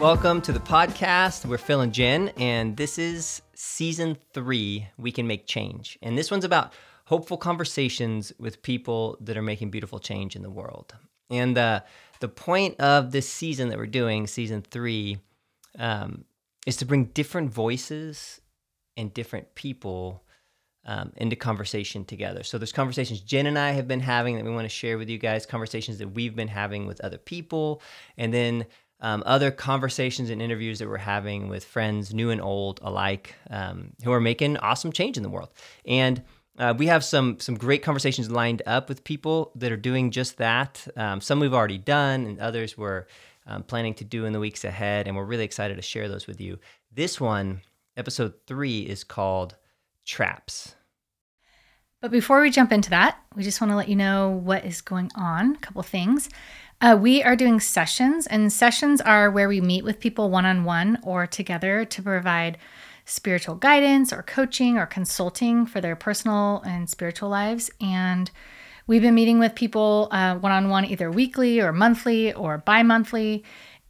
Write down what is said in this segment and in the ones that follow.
Welcome to the podcast. We're Phil and Jen, and this is season three We Can Make Change. And this one's about hopeful conversations with people that are making beautiful change in the world. And uh, the point of this season that we're doing, season three, um, is to bring different voices and different people um, into conversation together. So there's conversations Jen and I have been having that we want to share with you guys, conversations that we've been having with other people, and then um, other conversations and interviews that we're having with friends, new and old alike, um, who are making awesome change in the world. And uh, we have some some great conversations lined up with people that are doing just that. Um, some we've already done, and others we're um, planning to do in the weeks ahead. And we're really excited to share those with you. This one, episode three, is called Traps. But before we jump into that, we just want to let you know what is going on. A couple things. Uh, we are doing sessions, and sessions are where we meet with people one on one or together to provide spiritual guidance or coaching or consulting for their personal and spiritual lives. And we've been meeting with people one on one either weekly or monthly or bi monthly.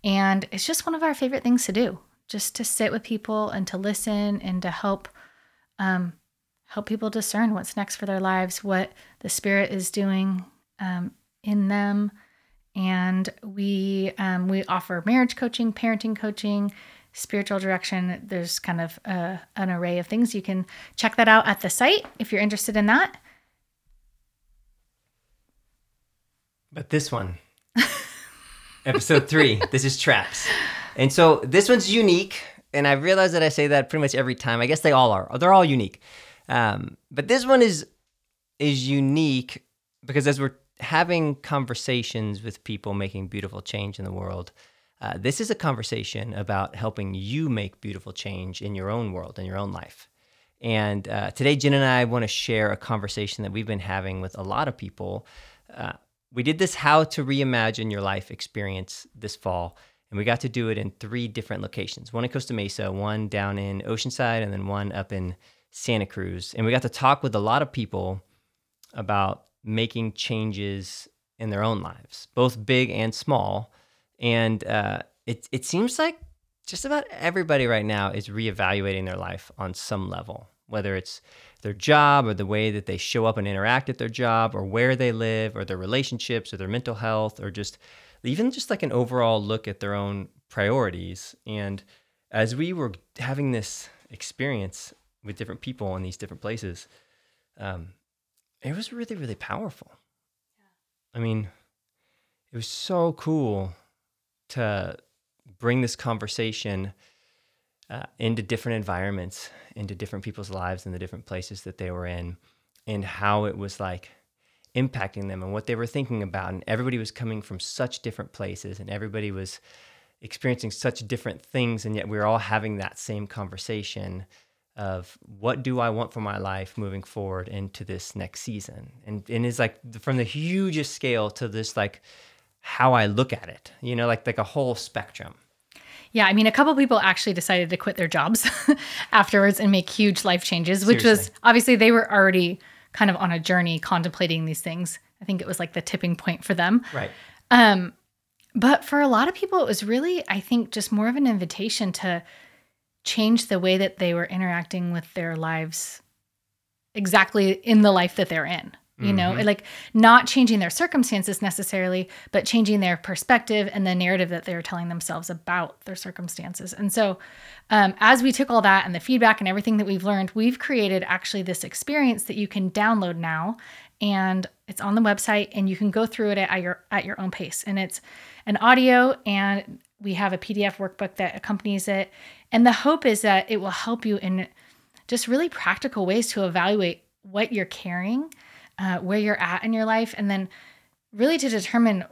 And it's just one of our favorite things to do, just to sit with people and to listen and to help. Um, help people discern what's next for their lives, what the spirit is doing um, in them, and we um, we offer marriage coaching, parenting coaching, spiritual direction. There's kind of uh, an array of things. You can check that out at the site if you're interested in that. But this one, episode three, this is traps, and so this one's unique. And I realize that I say that pretty much every time. I guess they all are. They're all unique. Um, but this one is is unique because as we're having conversations with people making beautiful change in the world, uh, this is a conversation about helping you make beautiful change in your own world, in your own life. And uh, today, Jen and I want to share a conversation that we've been having with a lot of people. Uh, we did this How to Reimagine Your Life experience this fall, and we got to do it in three different locations one in Costa Mesa, one down in Oceanside, and then one up in Santa Cruz. And we got to talk with a lot of people about making changes in their own lives, both big and small. And uh, it, it seems like just about everybody right now is reevaluating their life on some level, whether it's their job or the way that they show up and interact at their job or where they live or their relationships or their mental health or just even just like an overall look at their own priorities. And as we were having this experience with different people in these different places, um, it was really, really powerful. Yeah. I mean, it was so cool to bring this conversation uh, into different environments, into different people's lives and the different places that they were in, and how it was like impacting them and what they were thinking about. And everybody was coming from such different places, and everybody was experiencing such different things, and yet we were all having that same conversation of what do I want for my life moving forward into this next season. And and it's like from the hugest scale to this like how I look at it, you know, like like a whole spectrum. Yeah, I mean, a couple people actually decided to quit their jobs afterwards and make huge life changes, which Seriously. was obviously they were already kind of on a journey contemplating these things. I think it was like the tipping point for them. Right. Um, but for a lot of people, it was really, I think, just more of an invitation to change the way that they were interacting with their lives exactly in the life that they're in you know? Mm-hmm. like not changing their circumstances necessarily but changing their perspective and the narrative that they're telling themselves about their circumstances. And so um, as we took all that and the feedback and everything that we've learned we've created actually this experience that you can download now and it's on the website and you can go through it at your at your own pace. And it's an audio and we have a PDF workbook that accompanies it. And the hope is that it will help you in just really practical ways to evaluate what you're carrying, uh, where you're at in your life, and then really to determine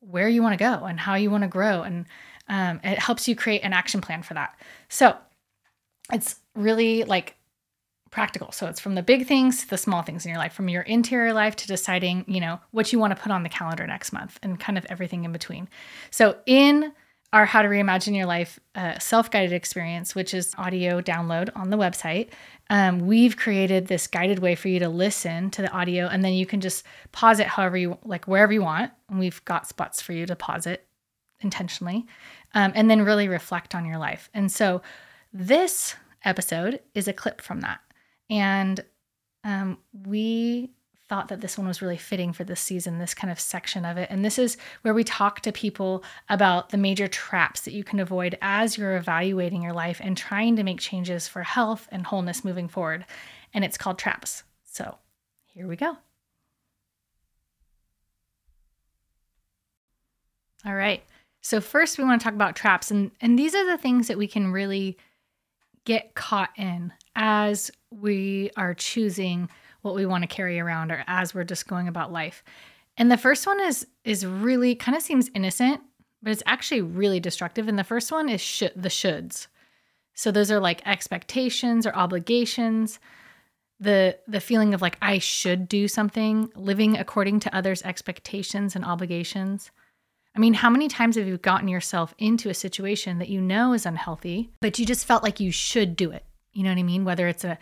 where you want to go and how you want to grow. And um, it helps you create an action plan for that. So it's really like practical. So it's from the big things to the small things in your life, from your interior life to deciding, you know, what you want to put on the calendar next month and kind of everything in between. So in our How to Reimagine Your Life uh, self guided experience, which is audio download on the website. Um, we've created this guided way for you to listen to the audio, and then you can just pause it however you like, wherever you want. And we've got spots for you to pause it intentionally, um, and then really reflect on your life. And so this episode is a clip from that. And um, we thought that this one was really fitting for this season, this kind of section of it. And this is where we talk to people about the major traps that you can avoid as you're evaluating your life and trying to make changes for health and wholeness moving forward. And it's called Traps. So here we go. All right. So first we want to talk about traps and and these are the things that we can really get caught in as we are choosing what we want to carry around or as we're just going about life. And the first one is is really kind of seems innocent, but it's actually really destructive. And the first one is the shoulds. So those are like expectations or obligations. The the feeling of like I should do something, living according to others' expectations and obligations. I mean, how many times have you gotten yourself into a situation that you know is unhealthy, but you just felt like you should do it? You know what I mean? Whether it's a,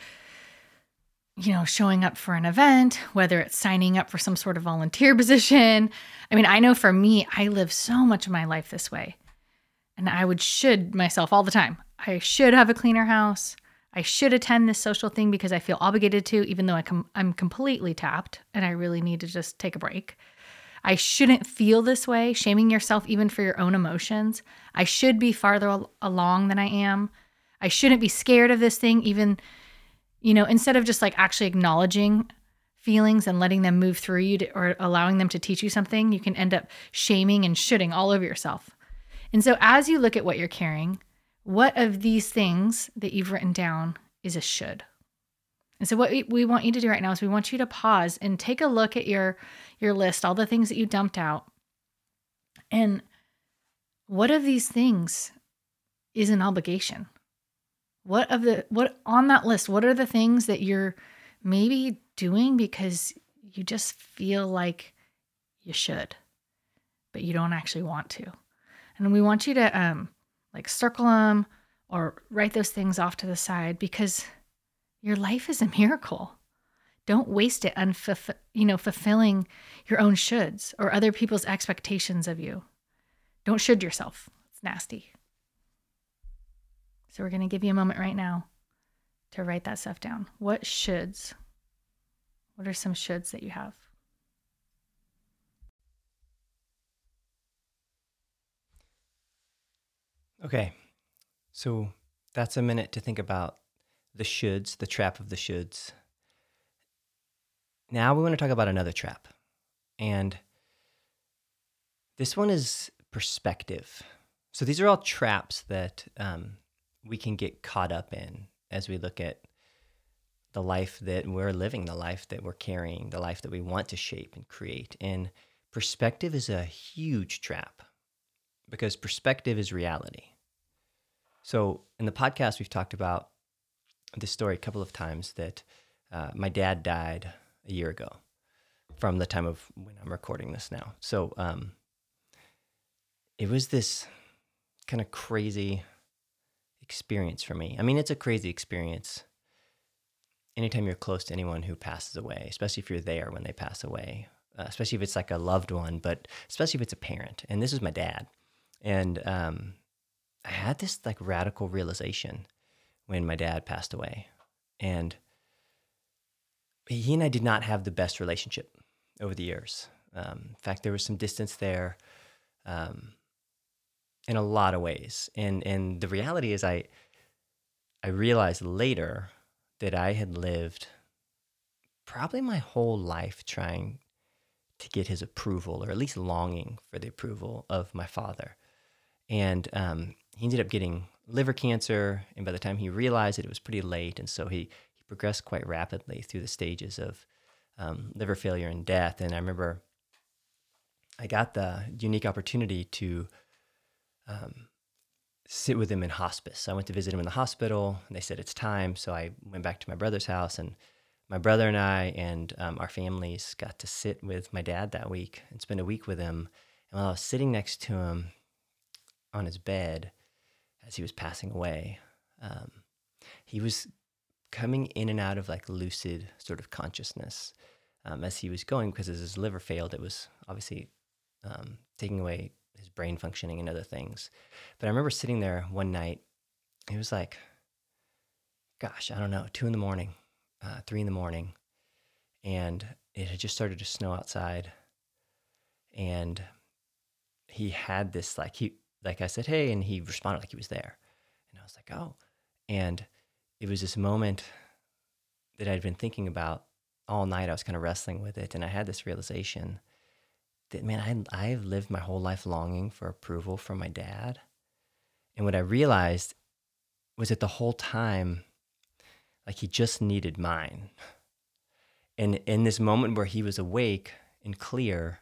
you know, showing up for an event, whether it's signing up for some sort of volunteer position. I mean, I know for me, I live so much of my life this way. And I would should myself all the time. I should have a cleaner house. I should attend this social thing because I feel obligated to, even though I com- I'm completely tapped and I really need to just take a break. I shouldn't feel this way, shaming yourself even for your own emotions. I should be farther al- along than I am. I shouldn't be scared of this thing, even, you know, instead of just like actually acknowledging feelings and letting them move through you to, or allowing them to teach you something, you can end up shaming and shoulding all over yourself. And so as you look at what you're carrying, what of these things that you've written down is a should? And so what we want you to do right now is we want you to pause and take a look at your your list, all the things that you dumped out. And what of these things is an obligation? What of the what on that list, what are the things that you're maybe doing because you just feel like you should, but you don't actually want to? And we want you to um like circle them or write those things off to the side because your life is a miracle. Don't waste it on you know fulfilling your own shoulds or other people's expectations of you. Don't should yourself. It's nasty. So we're going to give you a moment right now to write that stuff down. What shoulds? What are some shoulds that you have? Okay. So that's a minute to think about the shoulds, the trap of the shoulds. Now we want to talk about another trap. And this one is perspective. So these are all traps that um, we can get caught up in as we look at the life that we're living, the life that we're carrying, the life that we want to shape and create. And perspective is a huge trap because perspective is reality. So in the podcast, we've talked about this story a couple of times that uh, my dad died a year ago from the time of when I'm recording this now. So um, it was this kind of crazy experience for me. I mean, it's a crazy experience anytime you're close to anyone who passes away, especially if you're there when they pass away, uh, especially if it's like a loved one, but especially if it's a parent. And this is my dad. And um, I had this like radical realization when my dad passed away. And he and I did not have the best relationship over the years. Um, in fact, there was some distance there um, in a lot of ways. And, and the reality is, I, I realized later that I had lived probably my whole life trying to get his approval, or at least longing for the approval of my father. And um, he ended up getting liver cancer, and by the time he realized it, it was pretty late, and so he he progressed quite rapidly through the stages of um, liver failure and death. And I remember I got the unique opportunity to um, sit with him in hospice. I went to visit him in the hospital, and they said it's time. So I went back to my brother's house, and my brother and I and um, our families got to sit with my dad that week and spend a week with him. And while I was sitting next to him on his bed, as he was passing away, um, he was coming in and out of like lucid sort of consciousness um, as he was going because as his liver failed, it was obviously um, taking away his brain functioning and other things. But I remember sitting there one night. It was like, gosh, I don't know, two in the morning, uh, three in the morning, and it had just started to snow outside. And he had this like he like I said, hey, and he responded like he was there, and I was like, oh, and it was this moment that I'd been thinking about all night. I was kind of wrestling with it, and I had this realization that man, I I've lived my whole life longing for approval from my dad, and what I realized was that the whole time, like he just needed mine. And in this moment where he was awake and clear,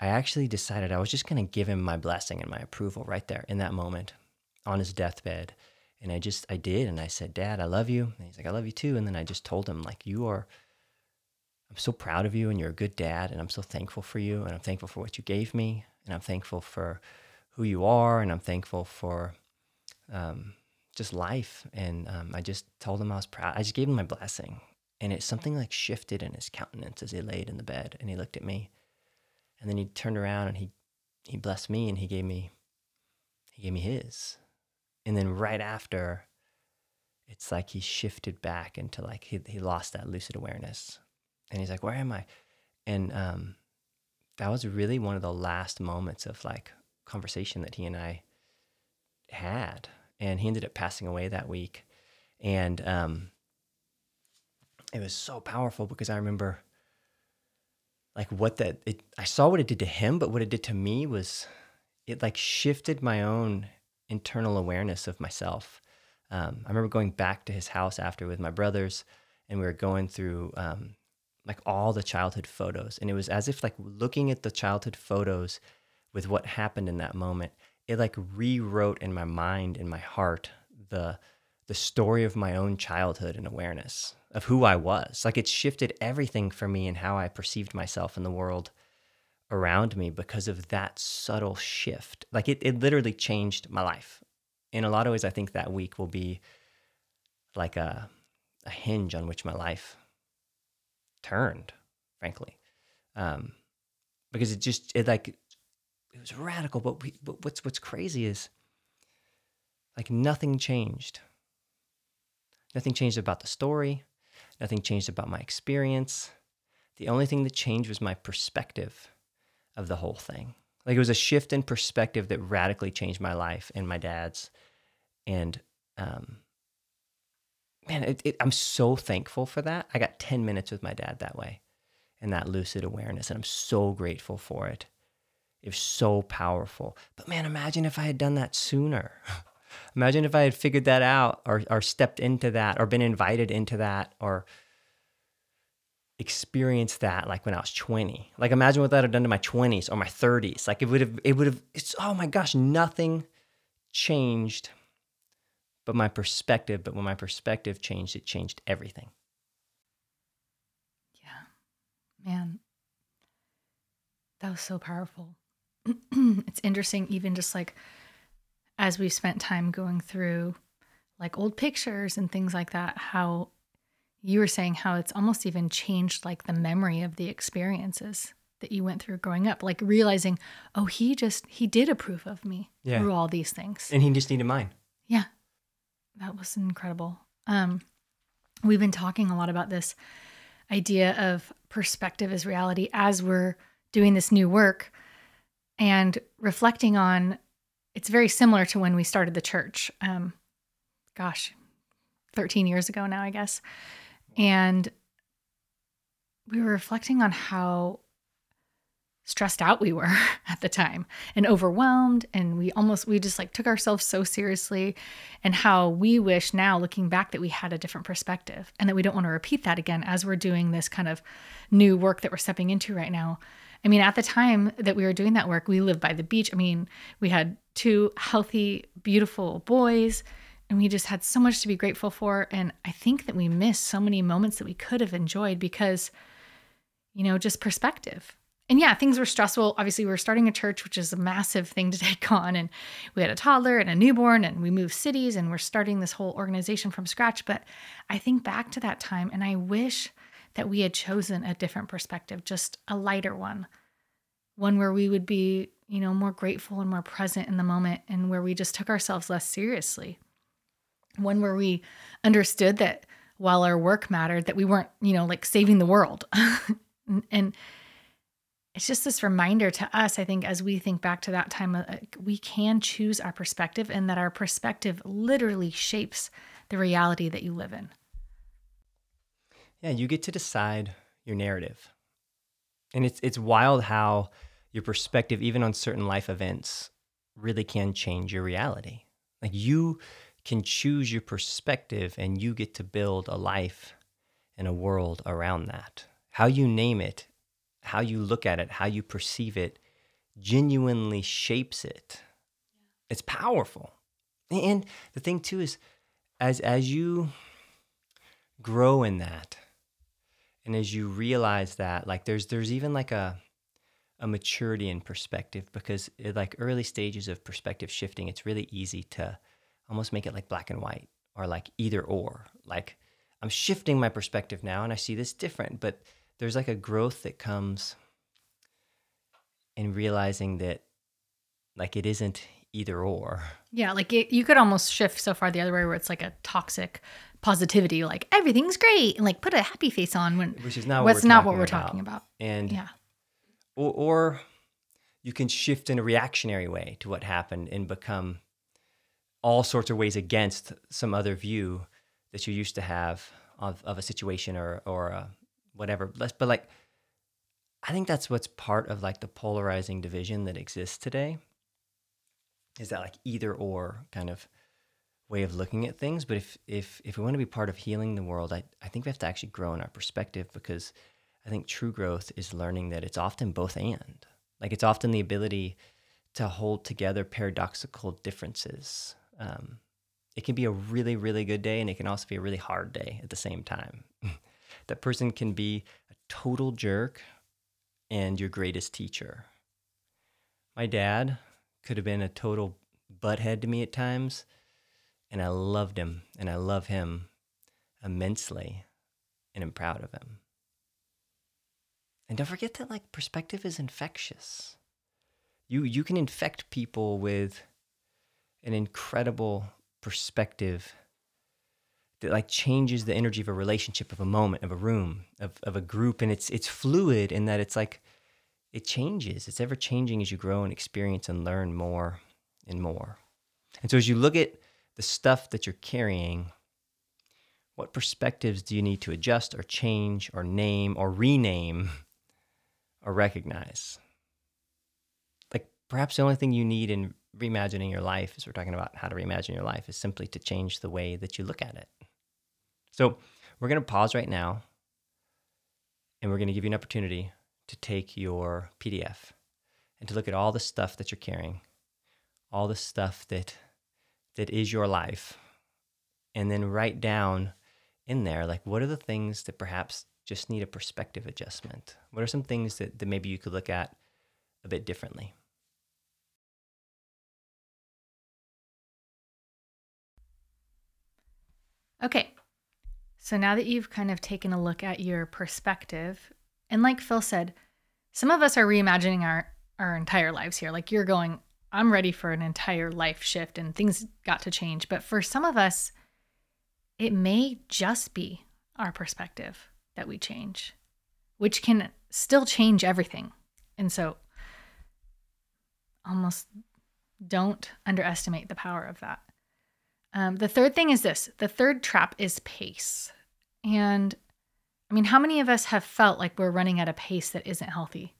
I actually decided I was just going to give him my blessing and my approval right there in that moment on his deathbed. And I just, I did. And I said, Dad, I love you. And he's like, I love you too. And then I just told him, like, you are, I'm so proud of you and you're a good dad. And I'm so thankful for you. And I'm thankful for what you gave me. And I'm thankful for who you are. And I'm thankful for um, just life. And um, I just told him I was proud. I just gave him my blessing. And it something like shifted in his countenance as he laid in the bed and he looked at me. And then he turned around and he he blessed me and he gave me he gave me his. And then right after it's like he shifted back into like he he lost that lucid awareness. And he's like, "Where am I?" And um that was really one of the last moments of like conversation that he and I had. And he ended up passing away that week. And um it was so powerful because I remember like what that it, I saw what it did to him, but what it did to me was it like shifted my own internal awareness of myself. Um, I remember going back to his house after with my brothers, and we were going through um, like all the childhood photos, and it was as if like looking at the childhood photos with what happened in that moment, it like rewrote in my mind, in my heart, the the story of my own childhood and awareness of who I was. Like it shifted everything for me and how I perceived myself in the world around me because of that subtle shift. Like it, it literally changed my life. In a lot of ways, I think that week will be like a, a hinge on which my life turned, frankly. Um, because it just, it like, it was radical. But, we, but what's, what's crazy is like nothing changed. Nothing changed about the story. Nothing changed about my experience. The only thing that changed was my perspective of the whole thing. Like it was a shift in perspective that radically changed my life and my dad's. And um, man, it, it, I'm so thankful for that. I got 10 minutes with my dad that way and that lucid awareness. And I'm so grateful for it. It was so powerful. But man, imagine if I had done that sooner. Imagine if I had figured that out or, or stepped into that or been invited into that or experienced that like when I was 20. Like imagine what that had done to my 20s or my 30s. Like it would have it would have it's oh my gosh, nothing changed but my perspective, but when my perspective changed, it changed everything. Yeah. Man. That was so powerful. it's interesting even just like as we spent time going through like old pictures and things like that, how you were saying how it's almost even changed like the memory of the experiences that you went through growing up, like realizing, oh, he just, he did approve of me yeah. through all these things. And he just needed mine. Yeah. That was incredible. Um, we've been talking a lot about this idea of perspective as reality as we're doing this new work and reflecting on it's very similar to when we started the church. Um, gosh, 13 years ago now, I guess. And we were reflecting on how stressed out we were at the time and overwhelmed and we almost we just like took ourselves so seriously and how we wish now looking back that we had a different perspective and that we don't want to repeat that again as we're doing this kind of new work that we're stepping into right now I mean, at the time that we were doing that work, we lived by the beach. I mean, we had two healthy, beautiful boys, and we just had so much to be grateful for. And I think that we missed so many moments that we could have enjoyed because, you know, just perspective. And yeah, things were stressful. Obviously, we were starting a church, which is a massive thing to take on. And we had a toddler and a newborn, and we moved cities, and we're starting this whole organization from scratch. But I think back to that time, and I wish that we had chosen a different perspective, just a lighter one, one where we would be, you know, more grateful and more present in the moment and where we just took ourselves less seriously. One where we understood that while our work mattered, that we weren't, you know, like saving the world. and it's just this reminder to us, I think, as we think back to that time, uh, we can choose our perspective and that our perspective literally shapes the reality that you live in. Yeah, you get to decide your narrative. And it's it's wild how your perspective even on certain life events really can change your reality. Like you can choose your perspective and you get to build a life and a world around that. How you name it how you look at it, how you perceive it, genuinely shapes it. It's powerful. And the thing too is as as you grow in that and as you realize that like there's there's even like a a maturity in perspective because it, like early stages of perspective shifting it's really easy to almost make it like black and white or like either or like i'm shifting my perspective now and i see this different but there's like a growth that comes in realizing that like it isn't either or. Yeah, like it, you could almost shift so far the other way where it's like a toxic positivity, like everything's great, and like put a happy face on when which is not what's what not what we're talking about. And Yeah, or, or you can shift in a reactionary way to what happened and become all sorts of ways against some other view that you used to have of, of a situation or or a, whatever. But like, I think that's what's part of like the polarizing division that exists today. Is that like either or kind of way of looking at things? But if if if we want to be part of healing the world, I I think we have to actually grow in our perspective because I think true growth is learning that it's often both and. Like it's often the ability to hold together paradoxical differences. Um, it can be a really, really good day, and it can also be a really hard day at the same time. that person can be a total jerk and your greatest teacher. My dad could have been a total butthead to me at times, and I loved him, and I love him immensely, and I'm proud of him. And don't forget that like perspective is infectious. You you can infect people with an incredible perspective that like changes the energy of a relationship, of a moment, of a room, of, of a group. And it's it's fluid in that it's like it changes. It's ever changing as you grow and experience and learn more and more. And so as you look at the stuff that you're carrying, what perspectives do you need to adjust or change or name or rename or recognize? Like perhaps the only thing you need in reimagining your life, as we're talking about how to reimagine your life, is simply to change the way that you look at it. So we're going to pause right now and we're going to give you an opportunity to take your PDF and to look at all the stuff that you're carrying, all the stuff that that is your life, and then write down in there like what are the things that perhaps just need a perspective adjustment? What are some things that, that maybe you could look at a bit differently? Okay. So now that you've kind of taken a look at your perspective, and like Phil said, some of us are reimagining our our entire lives here. Like you're going, I'm ready for an entire life shift and things got to change. But for some of us, it may just be our perspective that we change, which can still change everything. And so almost don't underestimate the power of that. Um, the third thing is this the third trap is pace. And I mean, how many of us have felt like we're running at a pace that isn't healthy?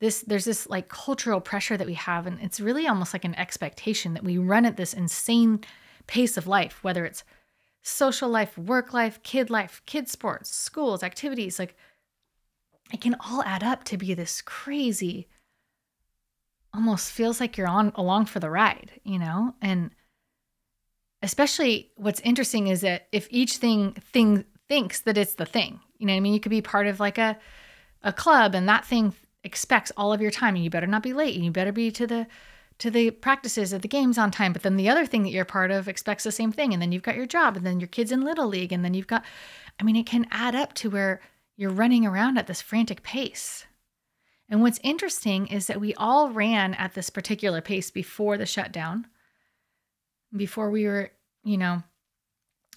This, there's this like cultural pressure that we have, and it's really almost like an expectation that we run at this insane pace of life, whether it's social life, work life, kid life, kid sports, schools, activities. Like it can all add up to be this crazy, almost feels like you're on along for the ride, you know? And especially what's interesting is that if each thing thing thinks that it's the thing you know what i mean? You could be part of like a a club and that thing expects all of your time and you better not be late and you better be to the to the practices of the games on time. But then the other thing that you're part of expects the same thing. And then you've got your job and then your kids in little league and then you've got i mean it can add up to where you're running around at this frantic pace. And what's interesting is that we all ran at this particular pace before the shutdown, before we were, you know,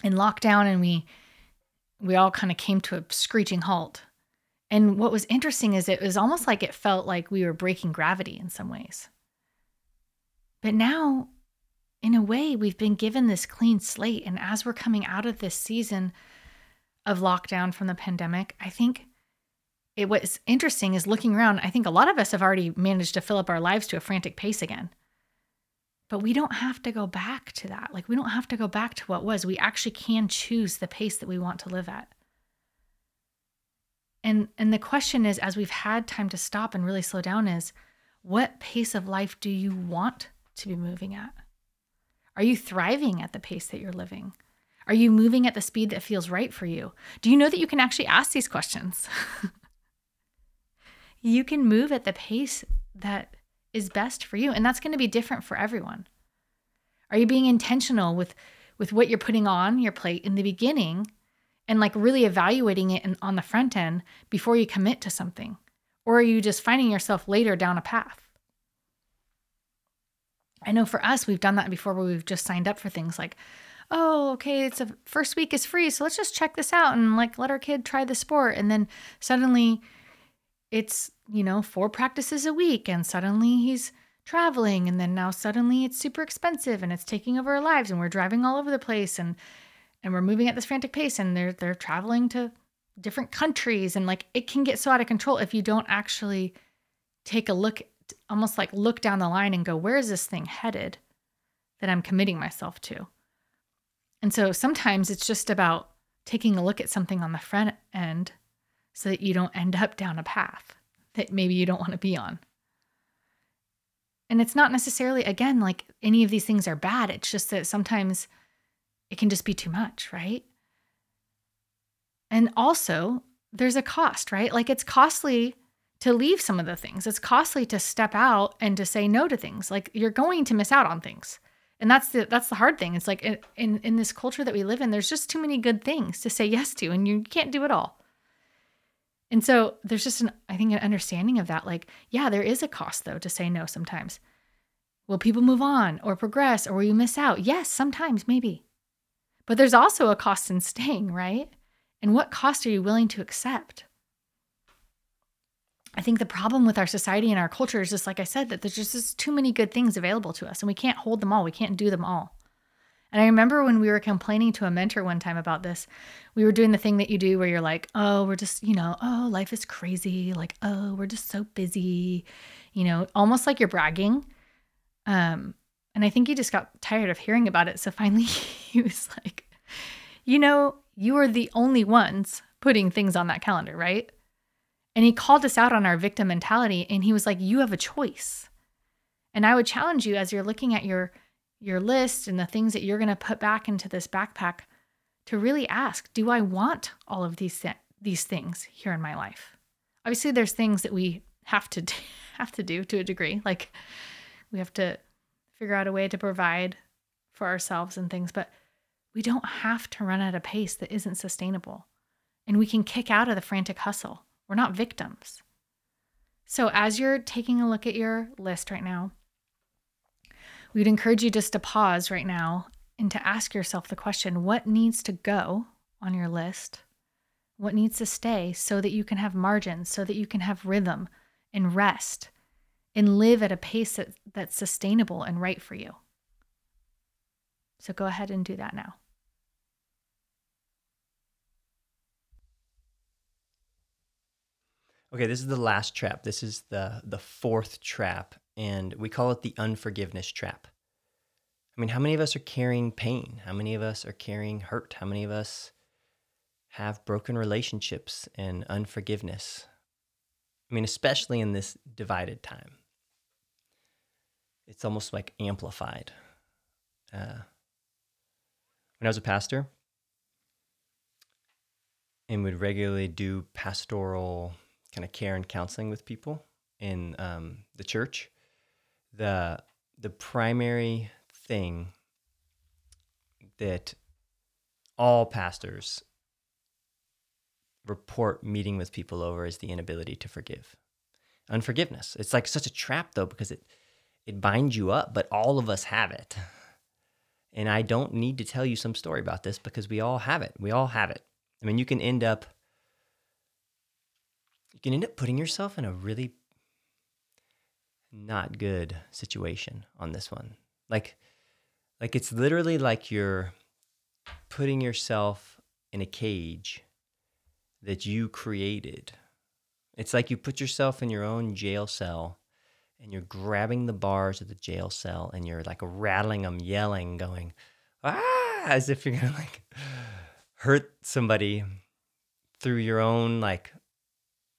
in lockdown and we we all kind of came to a screeching halt. And what was interesting is it was almost like it felt like we were breaking gravity in some ways. But now, in a way, we've been given this clean slate. And as we're coming out of this season of lockdown from the pandemic, I think it what's interesting is looking around. I think a lot of us have already managed to fill up our lives to a frantic pace again. But we don't have to go back to that. Like, we don't have to go back to what was. We actually can choose the pace that we want to live at. And, and the question is, as we've had time to stop and really slow down, is what pace of life do you want to be moving at? Are you thriving at the pace that you're living? Are you moving at the speed that feels right for you? Do you know that you can actually ask these questions? you can move at the pace that is best for you and that's going to be different for everyone. Are you being intentional with with what you're putting on your plate in the beginning and like really evaluating it in, on the front end before you commit to something? Or are you just finding yourself later down a path? I know for us we've done that before where we've just signed up for things like oh okay it's a first week is free so let's just check this out and like let our kid try the sport. And then suddenly it's, you know, four practices a week and suddenly he's traveling and then now suddenly it's super expensive and it's taking over our lives and we're driving all over the place and and we're moving at this frantic pace and they're they're traveling to different countries and like it can get so out of control if you don't actually take a look almost like look down the line and go where is this thing headed that I'm committing myself to. And so sometimes it's just about taking a look at something on the front end so that you don't end up down a path that maybe you don't want to be on. And it's not necessarily, again, like any of these things are bad. It's just that sometimes it can just be too much, right? And also, there's a cost, right? Like it's costly to leave some of the things. It's costly to step out and to say no to things. Like you're going to miss out on things. And that's the that's the hard thing. It's like in in this culture that we live in, there's just too many good things to say yes to and you can't do it all. And so there's just an, I think, an understanding of that. Like, yeah, there is a cost though to say no sometimes. Will people move on or progress or will you miss out? Yes, sometimes, maybe. But there's also a cost in staying, right? And what cost are you willing to accept? I think the problem with our society and our culture is just like I said, that there's just too many good things available to us and we can't hold them all. We can't do them all. And I remember when we were complaining to a mentor one time about this, we were doing the thing that you do where you're like, oh, we're just, you know, oh, life is crazy. Like, oh, we're just so busy, you know, almost like you're bragging. Um, and I think he just got tired of hearing about it. So finally he was like, you know, you are the only ones putting things on that calendar, right? And he called us out on our victim mentality and he was like, you have a choice. And I would challenge you as you're looking at your your list and the things that you're going to put back into this backpack to really ask, do I want all of these th- these things here in my life? Obviously there's things that we have to do, have to do to a degree. Like we have to figure out a way to provide for ourselves and things, but we don't have to run at a pace that isn't sustainable. And we can kick out of the frantic hustle. We're not victims. So as you're taking a look at your list right now, We'd encourage you just to pause right now and to ask yourself the question what needs to go on your list? What needs to stay so that you can have margins, so that you can have rhythm and rest and live at a pace that, that's sustainable and right for you? So go ahead and do that now. Okay, this is the last trap. This is the the fourth trap and we call it the unforgiveness trap. I mean, how many of us are carrying pain? How many of us are carrying hurt? How many of us have broken relationships and unforgiveness? I mean, especially in this divided time. It's almost like amplified. Uh, when I was a pastor and would regularly do pastoral kind of care and counseling with people in um, the church, the the primary thing that all pastors report meeting with people over is the inability to forgive. unforgiveness. It's like such a trap though because it it binds you up, but all of us have it. And I don't need to tell you some story about this because we all have it. We all have it. I mean, you can end up you can end up putting yourself in a really not good situation on this one. Like like it's literally like you're putting yourself in a cage that you created. It's like you put yourself in your own jail cell and you're grabbing the bars of the jail cell and you're like rattling them, yelling, going, ah, as if you're gonna like hurt somebody through your own like,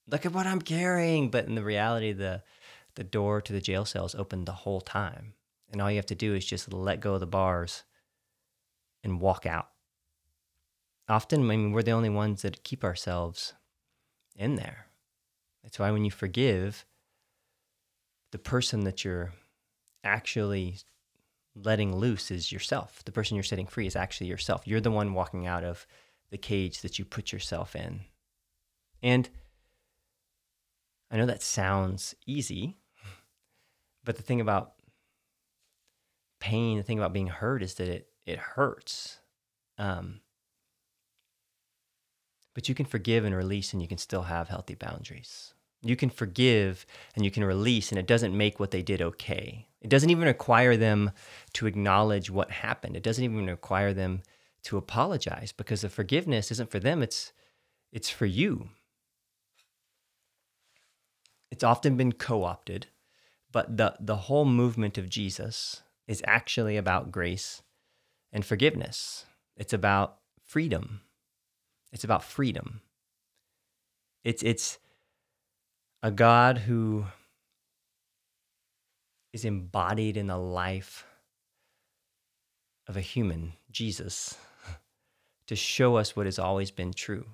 look at what I'm carrying. But in the reality, the the door to the jail cell is open the whole time. And all you have to do is just let go of the bars and walk out. Often, I mean, we're the only ones that keep ourselves in there. That's why when you forgive, the person that you're actually letting loose is yourself. The person you're setting free is actually yourself. You're the one walking out of the cage that you put yourself in. And I know that sounds easy, but the thing about pain, the thing about being hurt is that it it hurts. Um, but you can forgive and release, and you can still have healthy boundaries. You can forgive and you can release, and it doesn't make what they did okay. It doesn't even require them to acknowledge what happened. It doesn't even require them to apologize because the forgiveness isn't for them, it's, it's for you. It's often been co opted, but the, the whole movement of Jesus is actually about grace and forgiveness. It's about freedom. It's about freedom. It's, it's, a God who is embodied in the life of a human, Jesus, to show us what has always been true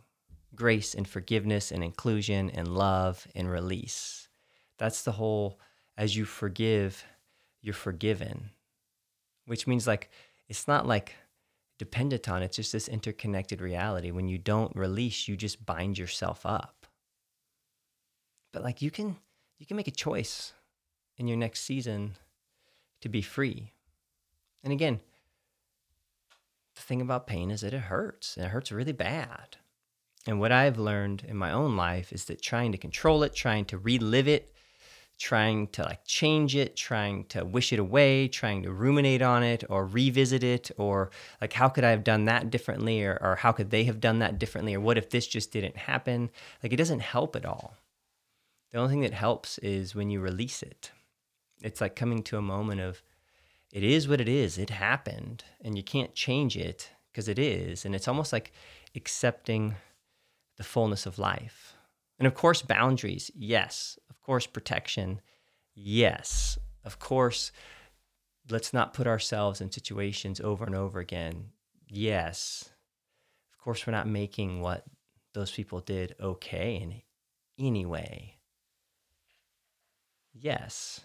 grace and forgiveness and inclusion and love and release. That's the whole, as you forgive, you're forgiven, which means like, it's not like dependent on, it's just this interconnected reality. When you don't release, you just bind yourself up. But like you can you can make a choice in your next season to be free. And again the thing about pain is that it hurts and it hurts really bad. And what i've learned in my own life is that trying to control it trying to relive it trying to like change it trying to wish it away trying to ruminate on it or revisit it or like how could i have done that differently or, or how could they have done that differently or what if this just didn't happen like it doesn't help at all the only thing that helps is when you release it. It's like coming to a moment of, it is what it is. It happened, and you can't change it because it is. And it's almost like accepting the fullness of life. And of course, boundaries, yes. Course, protection, yes. Of course, let's not put ourselves in situations over and over again, yes. Of course, we're not making what those people did okay in any way. Yes.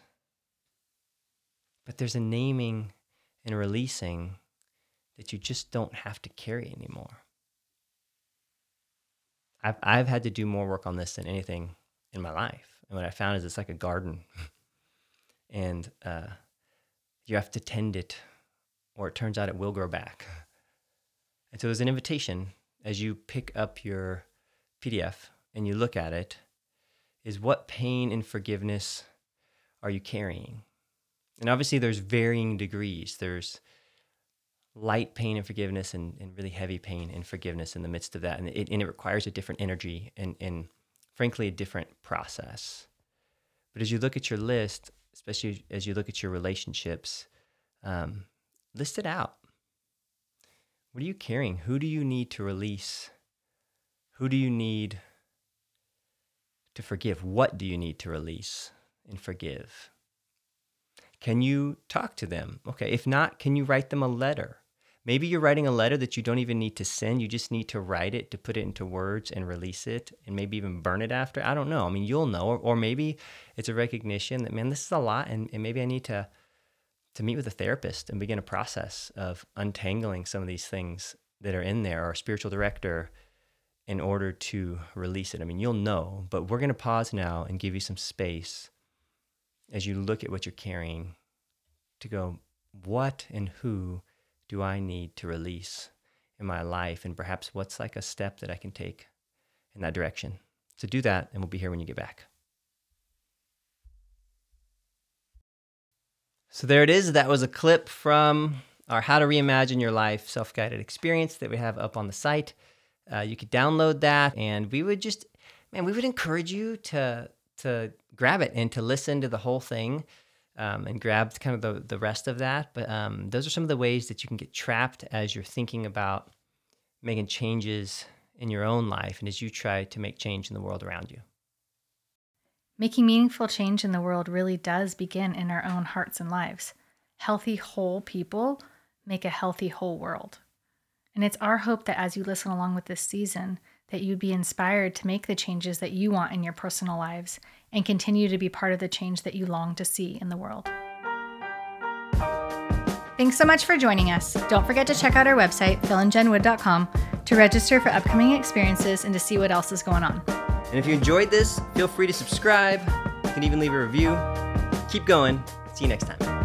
But there's a naming and releasing that you just don't have to carry anymore. I've, I've had to do more work on this than anything in my life. And what I found is it's like a garden. and uh, you have to tend it, or it turns out it will grow back. And so there's an invitation as you pick up your PDF and you look at it is what pain and forgiveness are you carrying? And obviously, there's varying degrees. There's light pain and forgiveness and, and really heavy pain and forgiveness in the midst of that. And it, and it requires a different energy and, and, frankly, a different process. But as you look at your list, especially as you look at your relationships, um, list it out. What are you carrying? Who do you need to release? Who do you need to forgive? What do you need to release? and forgive? Can you talk to them? Okay, if not, can you write them a letter? Maybe you're writing a letter that you don't even need to send. You just need to write it to put it into words and release it and maybe even burn it after. I don't know. I mean, you'll know. Or, or maybe it's a recognition that, man, this is a lot and, and maybe I need to to meet with a therapist and begin a process of untangling some of these things that are in there or a spiritual director in order to release it. I mean, you'll know, but we're going to pause now and give you some space as you look at what you're carrying to go, what and who do I need to release in my life? And perhaps what's like a step that I can take in that direction? So do that, and we'll be here when you get back. So there it is. That was a clip from our How to Reimagine Your Life self guided experience that we have up on the site. Uh, you could download that, and we would just, man, we would encourage you to to grab it and to listen to the whole thing, um, and grab kind of the the rest of that. But um, those are some of the ways that you can get trapped as you're thinking about making changes in your own life, and as you try to make change in the world around you. Making meaningful change in the world really does begin in our own hearts and lives. Healthy, whole people make a healthy, whole world. And it's our hope that as you listen along with this season, that you'd be inspired to make the changes that you want in your personal lives and continue to be part of the change that you long to see in the world. Thanks so much for joining us. Don't forget to check out our website, philandjenwood.com, to register for upcoming experiences and to see what else is going on. And if you enjoyed this, feel free to subscribe. You can even leave a review. Keep going. See you next time.